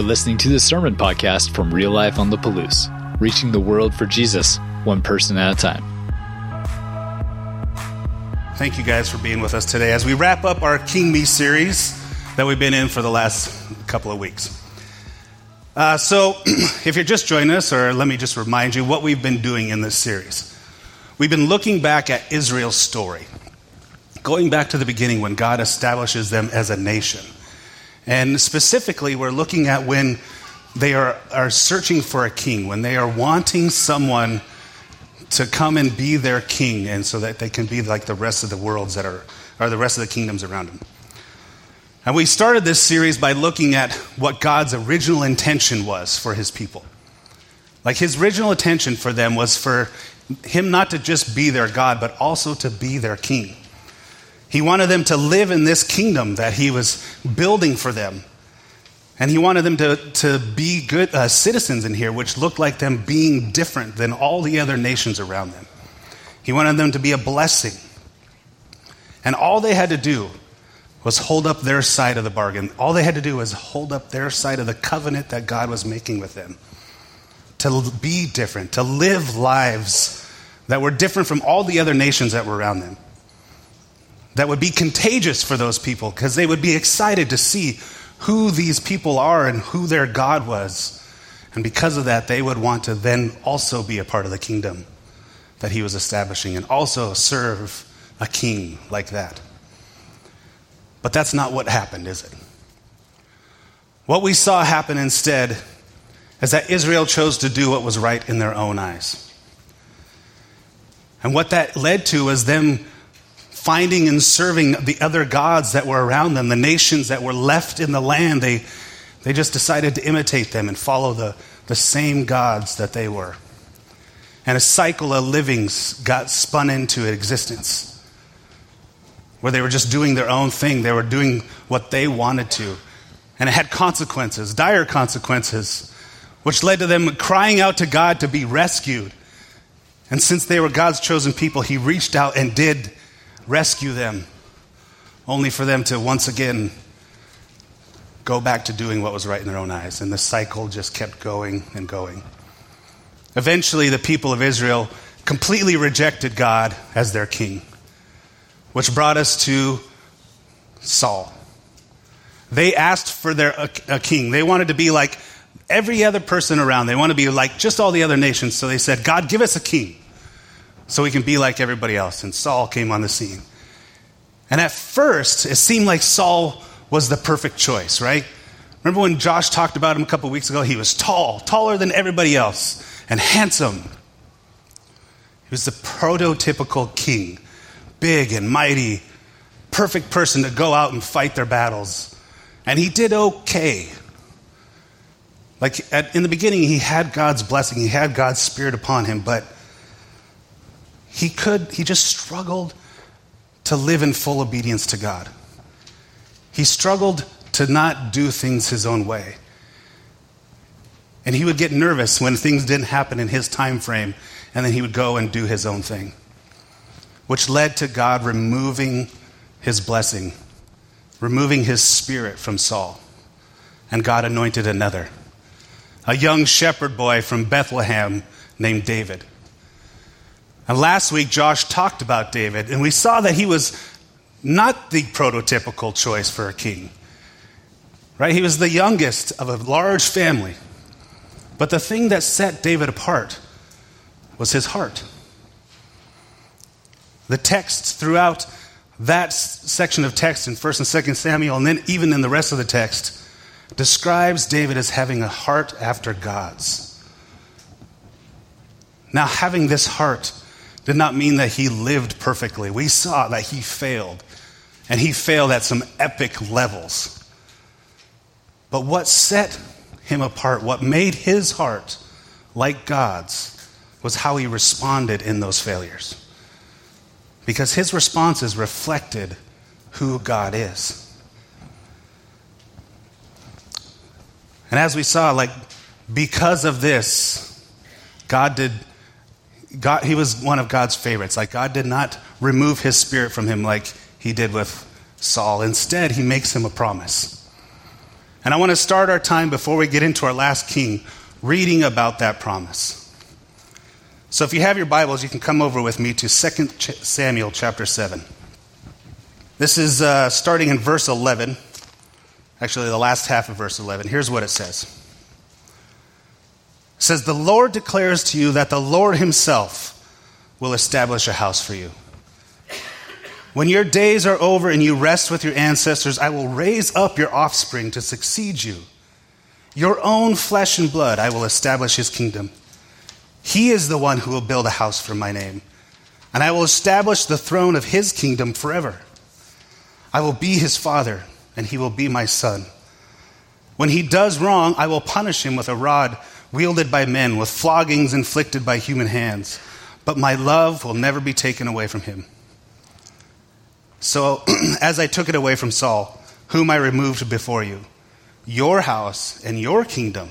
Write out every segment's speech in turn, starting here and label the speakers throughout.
Speaker 1: You're listening to the Sermon Podcast from Real Life on the Palouse, reaching the world for Jesus, one person at a time.
Speaker 2: Thank you guys for being with us today as we wrap up our King Me series that we've been in for the last couple of weeks. Uh, so, if you're just joining us, or let me just remind you what we've been doing in this series. We've been looking back at Israel's story, going back to the beginning when God establishes them as a nation. And specifically, we're looking at when they are, are searching for a king, when they are wanting someone to come and be their king, and so that they can be like the rest of the worlds that are, or the rest of the kingdoms around them. And we started this series by looking at what God's original intention was for his people. Like his original intention for them was for him not to just be their God, but also to be their king. He wanted them to live in this kingdom that he was building for them. And he wanted them to, to be good uh, citizens in here, which looked like them being different than all the other nations around them. He wanted them to be a blessing. And all they had to do was hold up their side of the bargain. All they had to do was hold up their side of the covenant that God was making with them. To be different, to live lives that were different from all the other nations that were around them that would be contagious for those people because they would be excited to see who these people are and who their God was. And because of that, they would want to then also be a part of the kingdom that he was establishing and also serve a king like that. But that's not what happened, is it? What we saw happen instead is that Israel chose to do what was right in their own eyes. And what that led to was them finding and serving the other gods that were around them, the nations that were left in the land. They, they just decided to imitate them and follow the, the same gods that they were. And a cycle of livings got spun into existence where they were just doing their own thing. They were doing what they wanted to. And it had consequences, dire consequences, which led to them crying out to God to be rescued. And since they were God's chosen people, He reached out and did rescue them, only for them to once again go back to doing what was right in their own eyes. And the cycle just kept going and going. Eventually, the people of Israel completely rejected God as their king, which brought us to Saul. They asked for their, a, a king. They wanted to be like every other person around. They want to be like just all the other nations. So they said, God, give us a king so we can be like everybody else. And Saul came on the scene. And at first, it seemed like Saul was the perfect choice, right? Remember when Josh talked about him a couple weeks ago? He was tall, taller than everybody else, and handsome. He was the prototypical king, big and mighty, perfect person to go out and fight their battles. And he did okay. Like at, in the beginning, he had God's blessing, he had God's spirit upon him, but he could, he just struggled to live in full obedience to God. He struggled to not do things his own way. And he would get nervous when things didn't happen in his time frame, and then he would go and do his own thing, which led to God removing his blessing, removing his spirit from Saul. And God anointed another, a young shepherd boy from Bethlehem named David. And last week, Josh talked about David, and we saw that he was not the prototypical choice for a king. Right? He was the youngest of a large family. But the thing that set David apart was his heart. The texts throughout that section of text in 1st and 2nd Samuel, and then even in the rest of the text, describes David as having a heart after God's. Now, having this heart did not mean that he lived perfectly. We saw that he failed, and he failed at some epic levels. But what set him apart, what made his heart like God's, was how he responded in those failures. Because his responses reflected who God is. And as we saw, like, because of this, God did God, he was one of God's favorites. Like, God did not remove his spirit from him like he did with Saul. Instead, he makes him a promise. And I want to start our time before we get into our last king reading about that promise. So if you have your Bibles, you can come over with me to 2 Samuel chapter 7. This is uh, starting in verse 11. Actually, the last half of verse 11. Here's what it says. Says, The Lord declares to you that the Lord himself will establish a house for you. When your days are over and you rest with your ancestors, I will raise up your offspring to succeed you. Your own flesh and blood, I will establish his kingdom. He is the one who will build a house for my name, and I will establish the throne of his kingdom forever. I will be his father, and he will be my son. When he does wrong, I will punish him with a rod wielded by men, with floggings inflicted by human hands. But my love will never be taken away from him. So, as I took it away from Saul, whom I removed before you, your house and your kingdom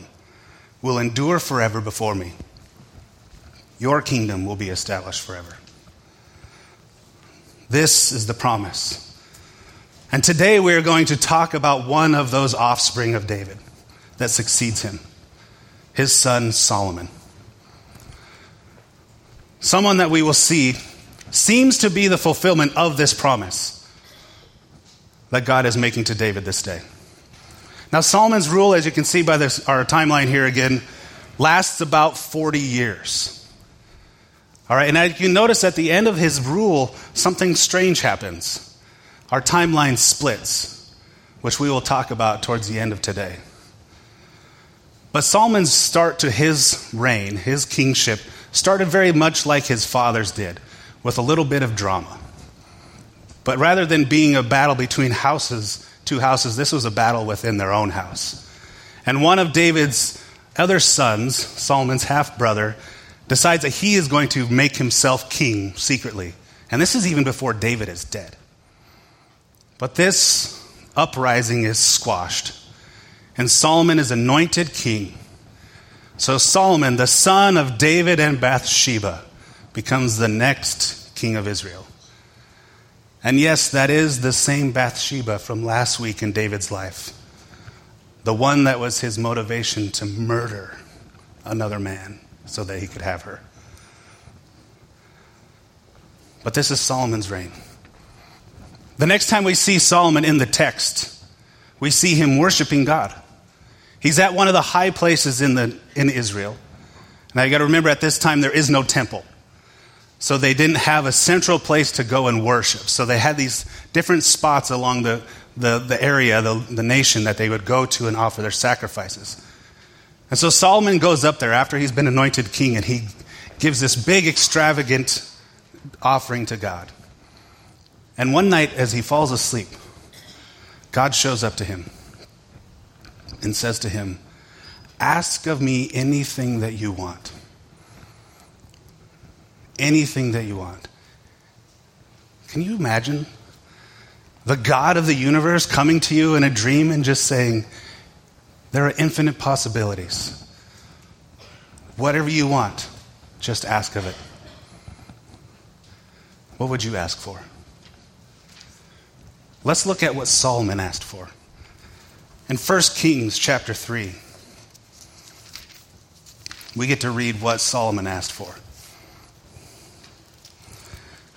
Speaker 2: will endure forever before me. Your kingdom will be established forever. This is the promise. And today we are going to talk about one of those offspring of David that succeeds him his son Solomon. Someone that we will see seems to be the fulfillment of this promise that God is making to David this day. Now, Solomon's rule, as you can see by this, our timeline here again, lasts about 40 years. All right, and you notice at the end of his rule, something strange happens. Our timeline splits, which we will talk about towards the end of today. But Solomon's start to his reign, his kingship, started very much like his father's did, with a little bit of drama. But rather than being a battle between houses, two houses, this was a battle within their own house. And one of David's other sons, Solomon's half brother, decides that he is going to make himself king secretly. And this is even before David is dead. But this uprising is squashed, and Solomon is anointed king. So Solomon, the son of David and Bathsheba, becomes the next king of Israel. And yes, that is the same Bathsheba from last week in David's life. The one that was his motivation to murder another man so that he could have her. But this is Solomon's reign. The next time we see Solomon in the text, we see him worshiping God. He's at one of the high places in, the, in Israel. Now you got to remember at this time there is no temple. So they didn't have a central place to go and worship. So they had these different spots along the, the, the area, the, the nation that they would go to and offer their sacrifices. And so Solomon goes up there after he's been anointed king and he gives this big, extravagant offering to God. And one night, as he falls asleep, God shows up to him and says to him, Ask of me anything that you want anything that you want. Can you imagine the God of the universe coming to you in a dream and just saying, There are infinite possibilities. Whatever you want, just ask of it. What would you ask for? Let's look at what Solomon asked for. In 1 Kings chapter 3, we get to read what Solomon asked for.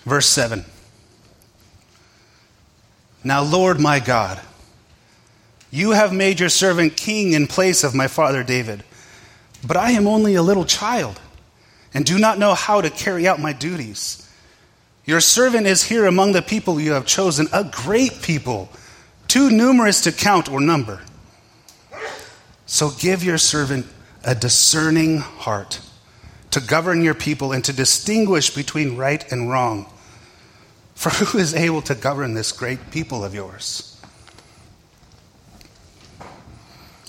Speaker 2: Verse 7. Now, Lord my God, you have made your servant king in place of my father David, but I am only a little child and do not know how to carry out my duties. Your servant is here among the people you have chosen, a great people, too numerous to count or number. So give your servant a discerning heart to govern your people and to distinguish between right and wrong. For who is able to govern this great people of yours?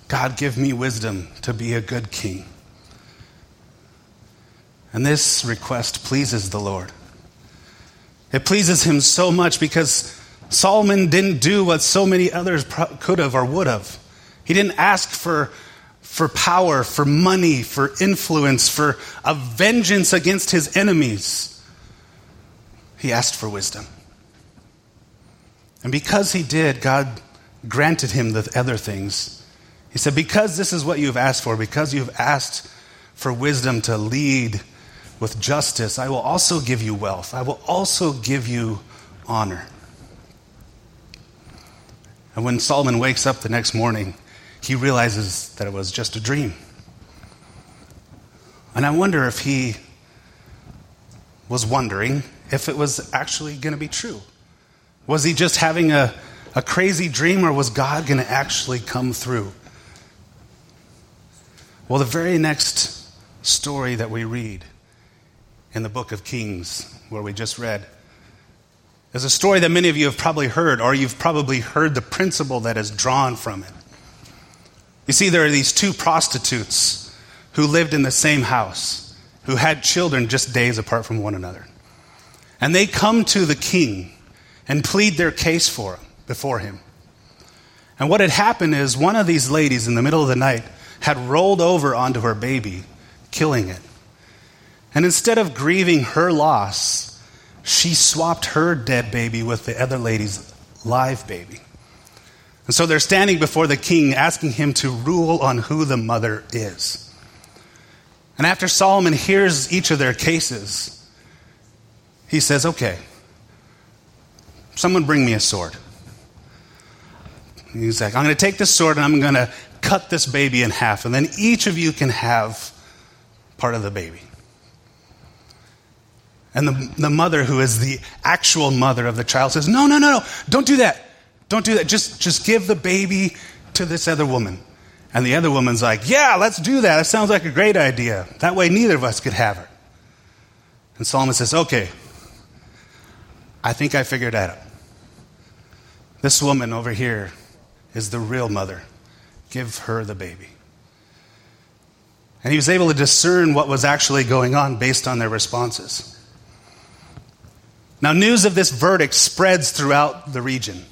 Speaker 2: God, give me wisdom to be a good king. And this request pleases the Lord. It pleases him so much because Solomon didn't do what so many others could have or would have. He didn't ask for, for power, for money, for influence, for a vengeance against his enemies. He asked for wisdom. And because he did, God granted him the other things He said, Because this is what you've asked for, because you've asked for wisdom to lead with justice, I will also give you wealth. I will also give you honor. And when Solomon wakes up the next morning, he realizes that it was just a dream. And I wonder if he was wondering if it was actually going to be true. Was he just having a, a crazy dream, or was God going to actually come through? Well, the very next story that we read in the book of Kings, where we just read, is a story that many of you have probably heard, or you've probably heard the principle that is drawn from it. You see, there are these two prostitutes who lived in the same house, who had children just days apart from one another. And they come to the king and plead their case for him, before him. And what had happened is one of these ladies in the middle of the night had rolled over onto her baby, killing it. And instead of grieving her loss, she swapped her dead baby with the other lady's live baby. And so they're standing before the king asking him to rule on who the mother is. And after Solomon hears each of their cases, he says, Okay, someone bring me a sword. He's like, I'm going to take this sword and I'm going to cut this baby in half, and then each of you can have part of the baby. And the, the mother, who is the actual mother of the child, says, No, no, no, no, don't do that. Don't do that. Just, just give the baby to this other woman. And the other woman's like, Yeah, let's do that. That sounds like a great idea. That way, neither of us could have her. And Solomon says, Okay, I think I figured that out. This woman over here is the real mother. Give her the baby. And he was able to discern what was actually going on based on their responses. Now, news of this verdict spreads throughout the region.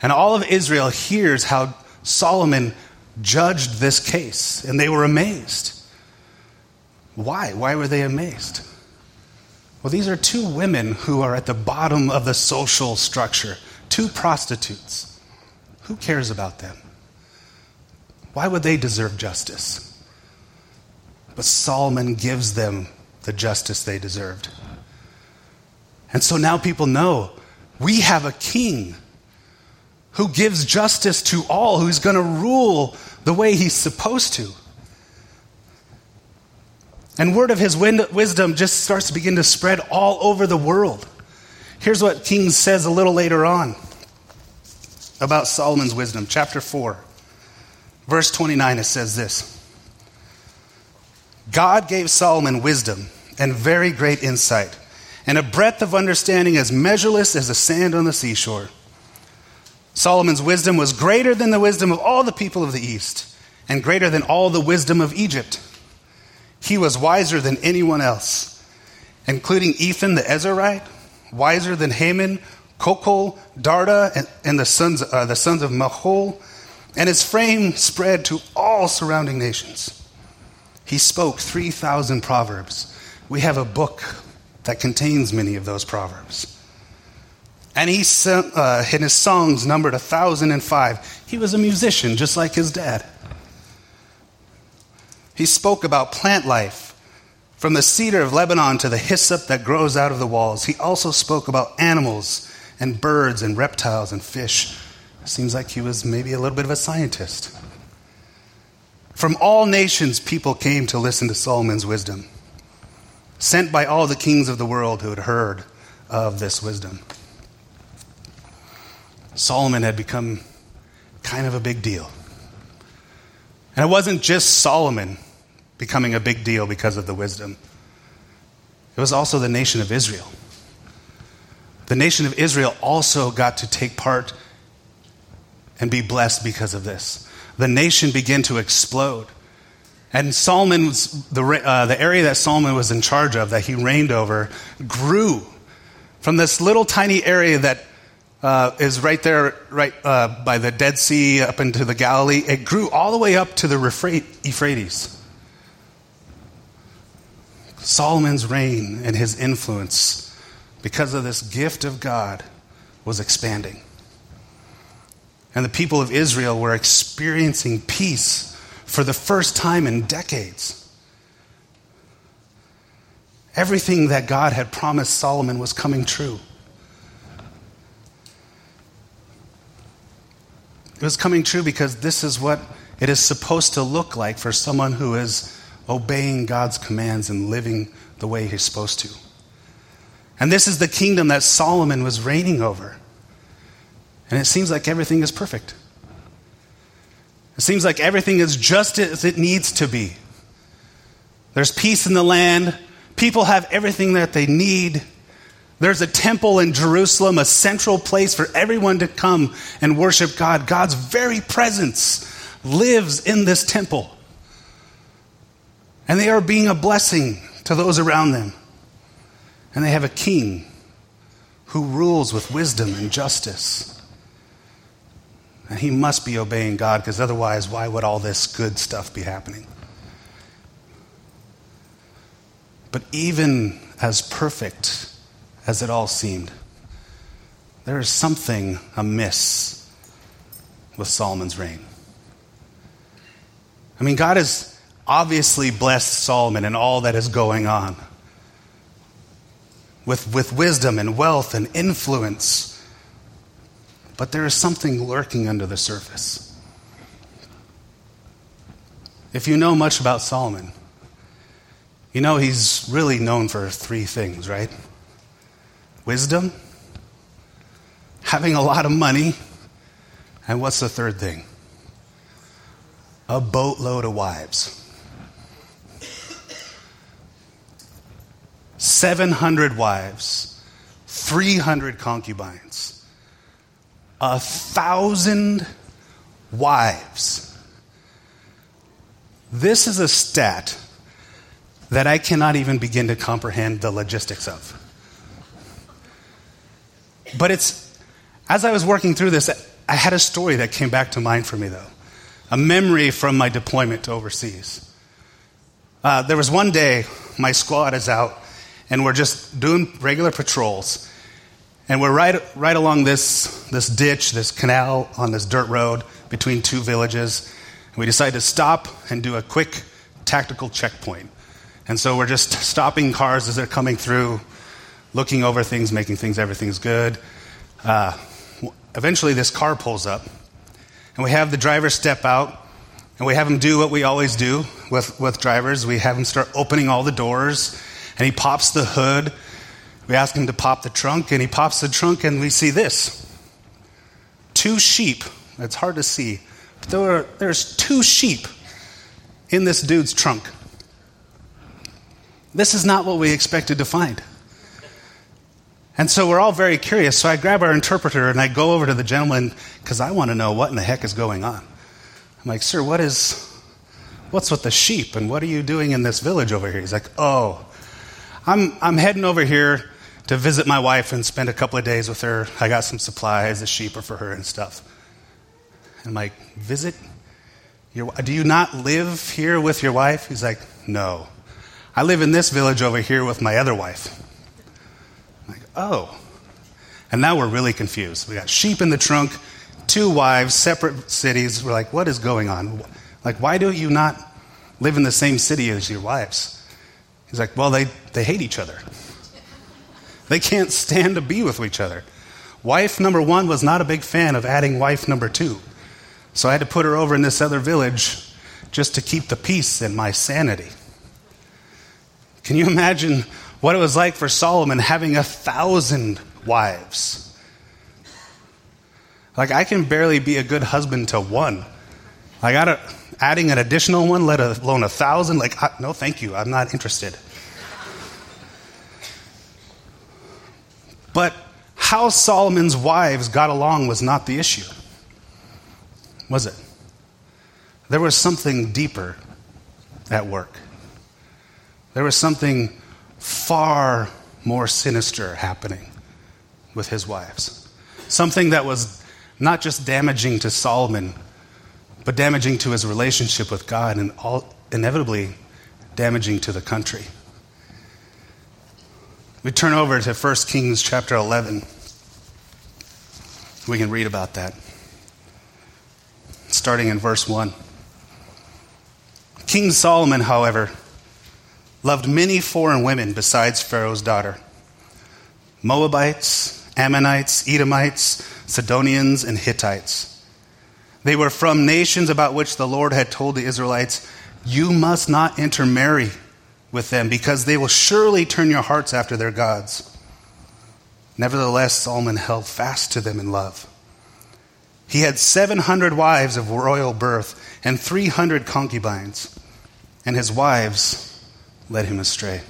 Speaker 2: And all of Israel hears how Solomon judged this case, and they were amazed. Why? Why were they amazed? Well, these are two women who are at the bottom of the social structure, two prostitutes. Who cares about them? Why would they deserve justice? But Solomon gives them the justice they deserved. And so now people know we have a king who gives justice to all, who's going to rule the way he's supposed to. And word of his wisdom just starts to begin to spread all over the world. Here's what Kings says a little later on about Solomon's wisdom, chapter 4, verse 29. It says this God gave Solomon wisdom and very great insight and a breadth of understanding as measureless as the sand on the seashore. Solomon's wisdom was greater than the wisdom of all the people of the East, and greater than all the wisdom of Egypt. He was wiser than anyone else, including Ethan the Ezrahite, wiser than Heman, Calcol, Darda, and, and the, sons, uh, the sons of Mahol, and his fame spread to all surrounding nations. He spoke 3,000 proverbs. We have a book that contains many of those proverbs. And he sent, uh, in his songs numbered a thousand and five. He was a musician, just like his dad. He spoke about plant life, from the cedar of Lebanon to the hyssop that grows out of the walls. He also spoke about animals and birds and reptiles and fish. Seems like he was maybe a little bit of a scientist. From all nations, people came to listen to Solomon's wisdom sent by all the kings of the world who had heard of this wisdom. Solomon had become kind of a big deal. And it wasn't just Solomon becoming a big deal because of the wisdom, it was also the nation of Israel. The nation of Israel also got to take part and be blessed because of this. The nation began to explode. And Solomon, the, uh, the area that Solomon was in charge of, that he reigned over, grew from this little tiny area that uh, is right there, right uh, by the Dead Sea, up into the Galilee. It grew all the way up to the Euphrates. Solomon's reign and his influence, because of this gift of God, was expanding. and the people of Israel were experiencing peace for the first time in decades. Everything that God had promised Solomon was coming true. It was coming true because this is what it is supposed to look like for someone who is obeying God's commands and living the way he's supposed to. And this is the kingdom that Solomon was reigning over. And it seems like everything is perfect. It seems like everything is just as it needs to be. There's peace in the land. People have everything that they need. There's a temple in Jerusalem, a central place for everyone to come and worship God. God's very presence lives in this temple. And they are being a blessing to those around them. And they have a king who rules with wisdom and justice. And he must be obeying God because otherwise, why would all this good stuff be happening? But even as perfect as it all seemed, there is something amiss with Solomon's reign. I mean, God has obviously blessed Solomon and all that is going on with, with wisdom and wealth and influence but there is something lurking under the surface. If you know much about Solomon, you know he's really known for three things, right? Wisdom, having a lot of money, and what's the third thing? A boatload of wives. 700 wives, 300 concubines a thousand wives. This is a stat that I cannot even begin to comprehend the logistics of. But it's, as I was working through this, I had a story that came back to mind for me, though. A memory from my deployment to overseas. Uh, there was one day, my squad is out, and we're just doing regular patrols. And we're right, right along this, this ditch, this canal on this dirt road between two villages. And we decide to stop and do a quick tactical checkpoint. And so we're just stopping cars as they're coming through, looking over things, making things, everything's good. Uh, eventually, this car pulls up, and we have the driver step out, and we have him do what we always do with, with drivers. We have him start opening all the doors, and he pops the hood we ask him to pop the trunk, and he pops the trunk, and we see this two sheep. It's hard to see, but there there's two sheep in this dude's trunk. This is not what we expected to find. And so we're all very curious. So I grab our interpreter and I go over to the gentleman because I want to know what in the heck is going on. I'm like, sir, what is, what's with the sheep and what are you doing in this village over here? He's like, oh, I'm, I'm heading over here to visit my wife and spend a couple of days with her. I got some supplies, the sheep for her and stuff. And I'm like, visit your Do you not live here with your wife? He's like, no. I live in this village over here with my other wife. I'm like, oh. And now we're really confused. We got sheep in the trunk, two wives, separate cities. We're like, what is going on? Like, why do you not live in the same city as your wives? He's like, well, they, they hate each other. They can't stand to be with each other. Wife number one was not a big fan of adding wife number two. So I had to put her over in this other village just to keep the peace and my sanity. Can you imagine what it was like for Solomon having a thousand wives? Like, I can barely be a good husband to one. I got to, adding an additional one, let alone a thousand, like, I, no, thank you, I'm not interested. But how Solomon's wives got along was not the issue, was it? There was something deeper at work. There was something far more sinister happening with his wives. Something that was not just damaging to Solomon, but damaging to his relationship with God and all, inevitably damaging to the country. We turn over to 1 Kings chapter 11. We can read about that. starting in verse 1. King Solomon, however, loved many foreign women besides Pharaoh's daughter Moabites, Ammonites, Edomites, Sidonians, and Hittites. They were from nations about which the Lord had told the Israelites, You must not intermarry with them, because they will surely turn your hearts after their gods. Nevertheless, Solomon held fast to them in love. He had 700 wives of royal birth and 300 concubines, and his wives led him astray.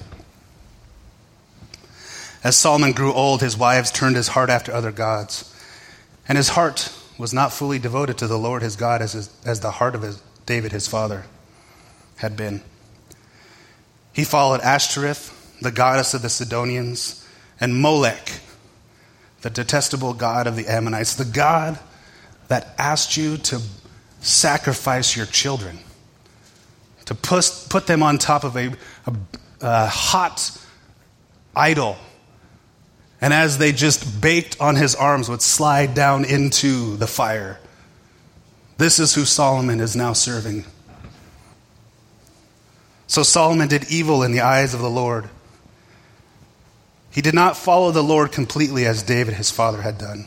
Speaker 2: As Solomon grew old, his wives turned his heart after other gods, and his heart was not fully devoted to the Lord his God as, his, as the heart of his, David his father had been. He followed Ashtoreth, the goddess of the Sidonians, and Molech, the detestable god of the Ammonites, the god that asked you to sacrifice your children, to put, put them on top of a, a, a hot idol. And as they just baked on his arms, would slide down into the fire. This is who Solomon is now serving. So Solomon did evil in the eyes of the Lord. He did not follow the Lord completely as David, his father, had done.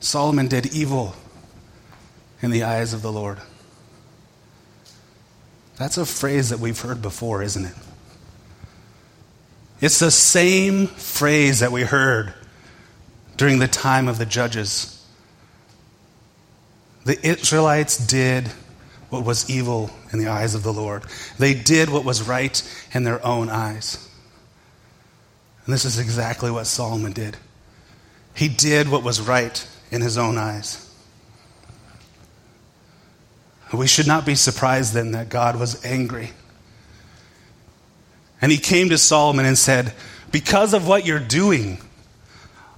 Speaker 2: Solomon did evil in the eyes of the Lord. That's a phrase that we've heard before, isn't it? It's the same phrase that we heard during the time of the judges. The Israelites did what was evil in the eyes of the Lord, they did what was right in their own eyes. And this is exactly what Solomon did. He did what was right in his own eyes. We should not be surprised then that God was angry. And he came to Solomon and said, Because of what you're doing,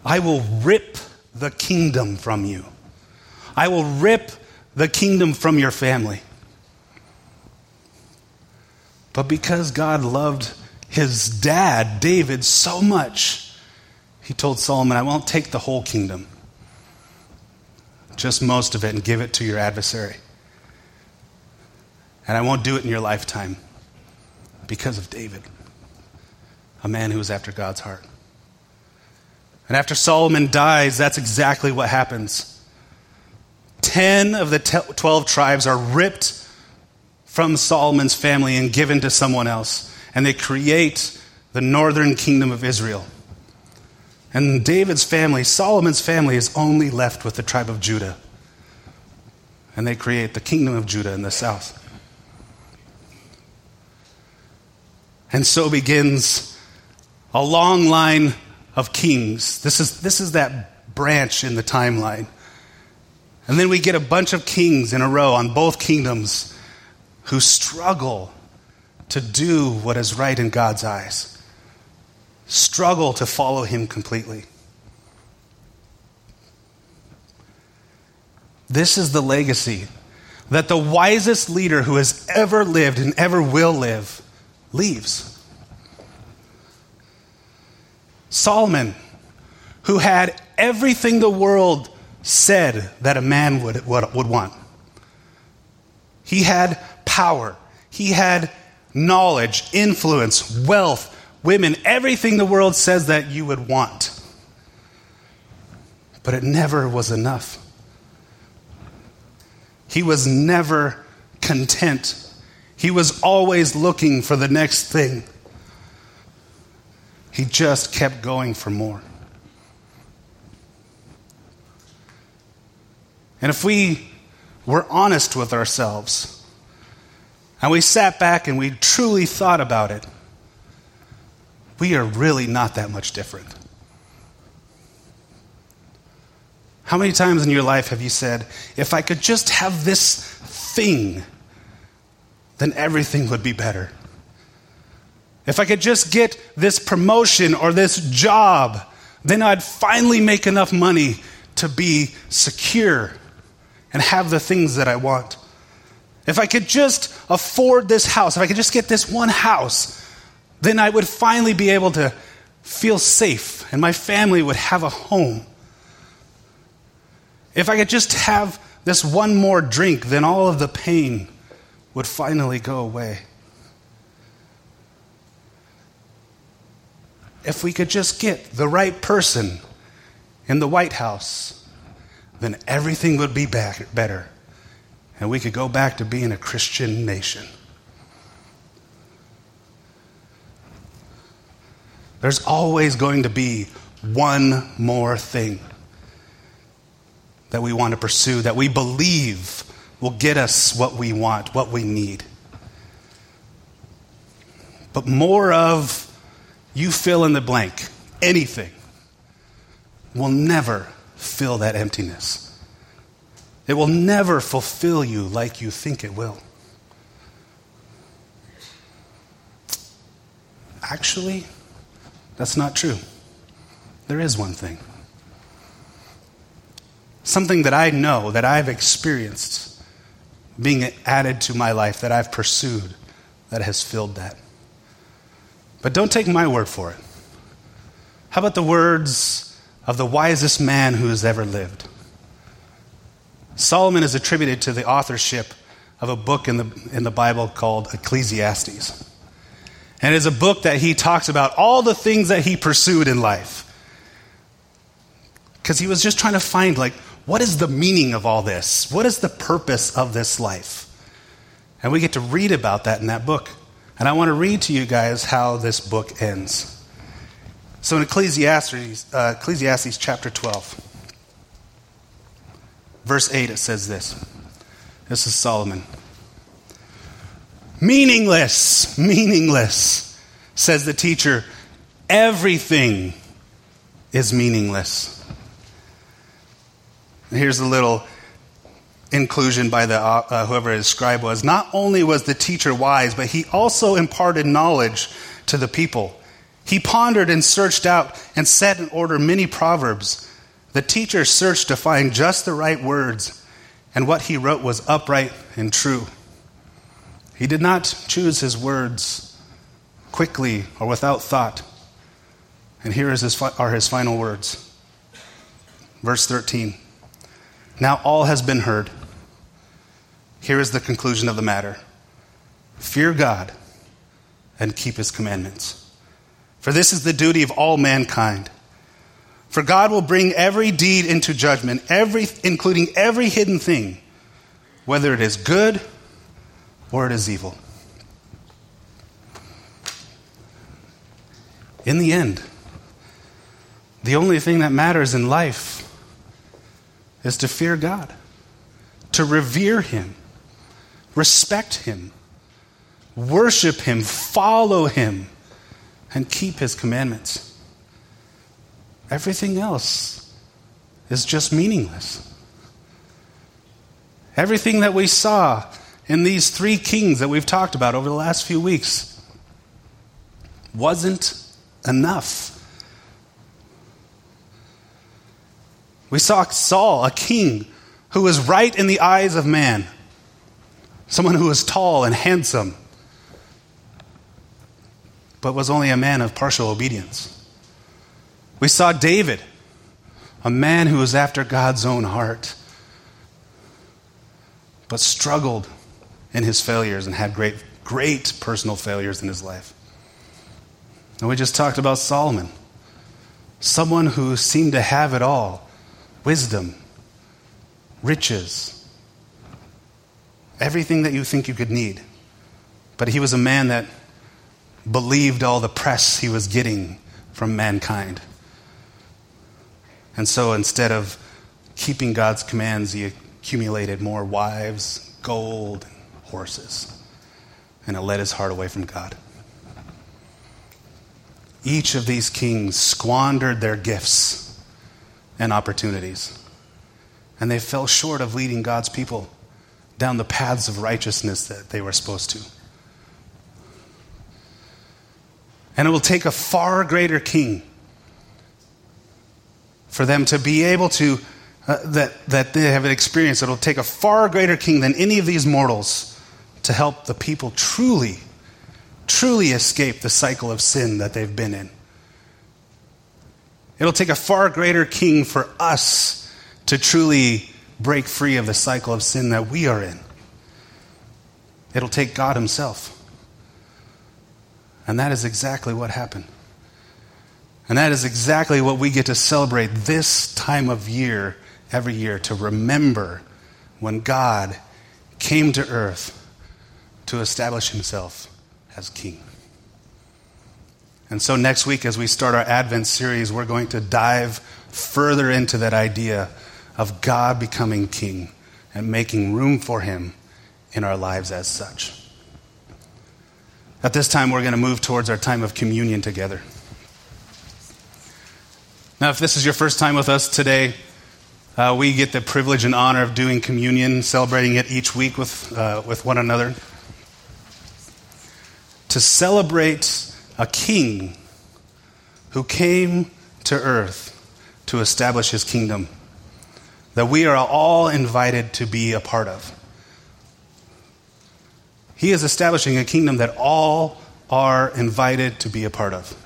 Speaker 2: I will rip the kingdom from you. I will rip the kingdom from your family. But because God loved his dad, David, so much, he told Solomon, I won't take the whole kingdom just most of it, and give it to your adversary. And I won't do it in your lifetime because of David, a man who was after God's heart. And after Solomon dies, that's exactly what happens. Ten of the twelve tribes are ripped from Solomon's family and given to someone else. And they create the northern kingdom of Israel. And David's family, Solomon's family, is only left with the tribe of Judah. And they create the kingdom of Judah in the south. And so begins a long line of kings. This is, this is that branch in the timeline. And then we get a bunch of kings in a row on both kingdoms who struggle to do what is right in God's eyes struggle to follow him completely. This is the legacy that the wisest leader who has ever lived and ever will live leaves. Solomon, who had everything the world said that a man would, would, would want. He had power, he had knowledge, influence, wealth, women, everything the world says that you would want. But it never was enough. He was never content. He was always looking for the next thing. He just kept going for more. And if we were honest with ourselves and we sat back and we truly thought about it, we are really not that much different. How many times in your life have you said, if I could just have this thing, then everything would be better? If I could just get this promotion or this job, then I'd finally make enough money to be secure and have the things that I want. If I could just afford this house, if I could just get this one house, then I would finally be able to feel safe and my family would have a home. If I could just have this one more drink, then all of the pain would finally go away. If we could just get the right person in the White House, then everything would be back, better. And we could go back to being a Christian nation. There's always going to be one more thing that we want to pursue, that we believe will get us what we want, what we need. But more of you fill in the blank, anything, will never fill that emptiness. It will never fulfill you like you think it will. Actually, that's not true. There is one thing. Something that I know, that I've experienced being added to my life, that I've pursued, that has filled that. But don't take my word for it. How about the words of the wisest man who has ever lived? Solomon is attributed to the authorship of a book in the, in the Bible called Ecclesiastes. And it's a book that he talks about all the things that he pursued in life. Because he was just trying to find, like, what is the meaning of all this? What is the purpose of this life? And we get to read about that in that book. And I want to read to you guys how this book ends. So in Ecclesiastes, uh, Ecclesiastes chapter 12, verse 8, it says this. This is Solomon. Meaningless, meaningless, says the teacher. Everything is meaningless. Here's a little inclusion by the, uh, uh, whoever his scribe was. Not only was the teacher wise, but he also imparted knowledge to the people. He pondered and searched out and set in order many proverbs. The teacher searched to find just the right words, and what he wrote was upright and true. He did not choose his words quickly or without thought. And here is his, are his final words. Verse 13. Now all has been heard. Here is the conclusion of the matter Fear God and keep his commandments. For this is the duty of all mankind. For God will bring every deed into judgment, every, including every hidden thing, whether it is good or it is evil. In the end, the only thing that matters in life is to fear God, to revere Him, respect Him, worship Him, follow Him, and keep His commandments. Everything else is just meaningless. Everything that we saw in these three kings that we've talked about over the last few weeks wasn't enough. We saw Saul, a king who was right in the eyes of man, someone who was tall and handsome, but was only a man of partial obedience. We saw David, a man who was after God's own heart, but struggled in his failures and had great, great personal failures in his life. And we just talked about Solomon, someone who seemed to have it all wisdom, riches, everything that you think you could need. But he was a man that believed all the press he was getting from mankind. And so instead of keeping God's commands, he accumulated more wives, gold, horses. And it led his heart away from God. Each of these kings squandered their gifts and opportunities. And they fell short of leading God's people down the paths of righteousness that they were supposed to. And it will take a far greater king for them to be able to, uh, that, that they have an experience. It'll take a far greater king than any of these mortals to help the people truly, truly escape the cycle of sin that they've been in. It'll take a far greater king for us to truly break free of the cycle of sin that we are in. It'll take God Himself. And that is exactly what happened. And that is exactly what we get to celebrate this time of year, every year, to remember when God came to earth to establish himself as king. And so, next week, as we start our Advent series, we're going to dive further into that idea of God becoming king and making room for him in our lives as such. At this time, we're going to move towards our time of communion together. Now, if this is your first time with us today, uh, we get the privilege and honor of doing communion, celebrating it each week with, uh, with one another. To celebrate a king who came to earth to establish his kingdom, that we are all invited to be a part of. He is establishing a kingdom that all are invited to be a part of.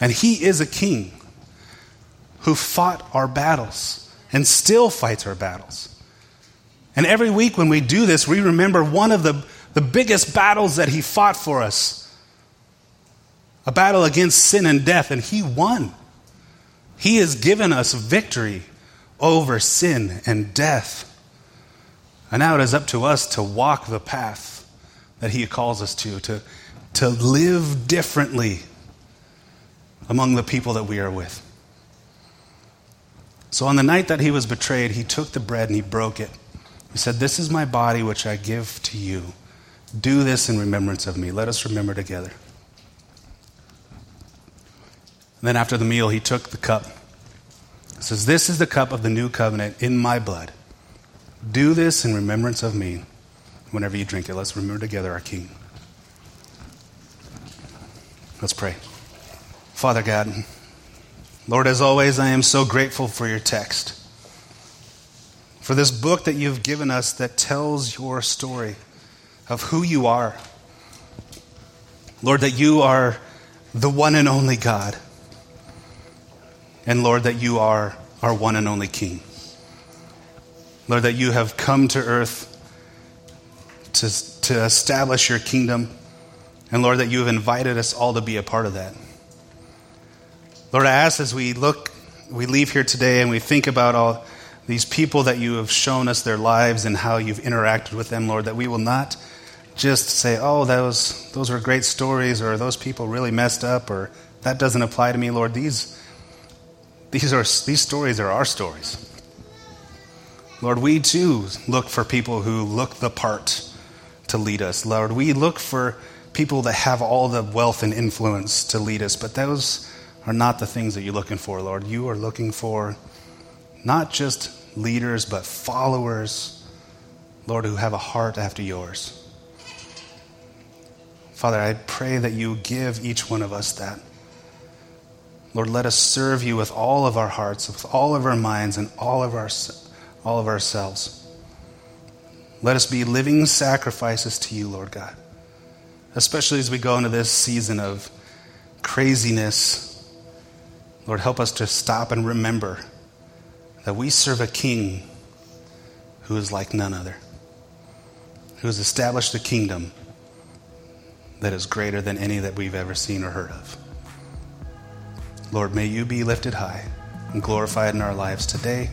Speaker 2: And He is a king who fought our battles and still fights our battles. And every week when we do this, we remember one of the, the biggest battles that He fought for us a battle against sin and death, and He won. He has given us victory over sin and death. And now it is up to us to walk the path that He calls us to, to, to live differently among the people that we are with. So on the night that He was betrayed, He took the bread and He broke it. He said, This is my body which I give to you. Do this in remembrance of me. Let us remember together. And then after the meal, He took the cup. He says, This is the cup of the new covenant in my blood. Do this in remembrance of me whenever you drink it. Let's remember together our King. Let's pray. Father God, Lord, as always, I am so grateful for your text, for this book that you've given us that tells your story of who you are. Lord, that you are the one and only God. And Lord, that you are our one and only King. Lord, that you have come to earth to, to establish your kingdom. And Lord, that you have invited us all to be a part of that. Lord, I ask as we look, we leave here today and we think about all these people that you have shown us their lives and how you've interacted with them, Lord, that we will not just say, oh, those, those were great stories, or those people really messed up, or that doesn't apply to me, Lord. These, these, are, these stories are our stories. Lord, we too look for people who look the part to lead us. Lord, we look for people that have all the wealth and influence to lead us, but those are not the things that you're looking for, Lord. You are looking for not just leaders, but followers, Lord, who have a heart after yours. Father, I pray that you give each one of us that. Lord, let us serve you with all of our hearts, with all of our minds, and all of our all of ourselves. Let us be living sacrifices to you, Lord God, especially as we go into this season of craziness. Lord, help us to stop and remember that we serve a king who is like none other, who has established a kingdom that is greater than any that we've ever seen or heard of. Lord, may you be lifted high and glorified in our lives today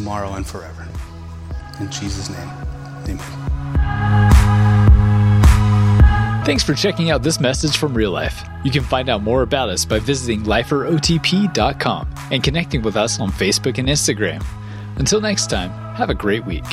Speaker 2: tomorrow, and forever. In Jesus' name, amen.
Speaker 1: Thanks for checking out this message from Real Life. You can find out more about us by visiting liferotp.com and connecting with us on Facebook and Instagram. Until next time, have a great week.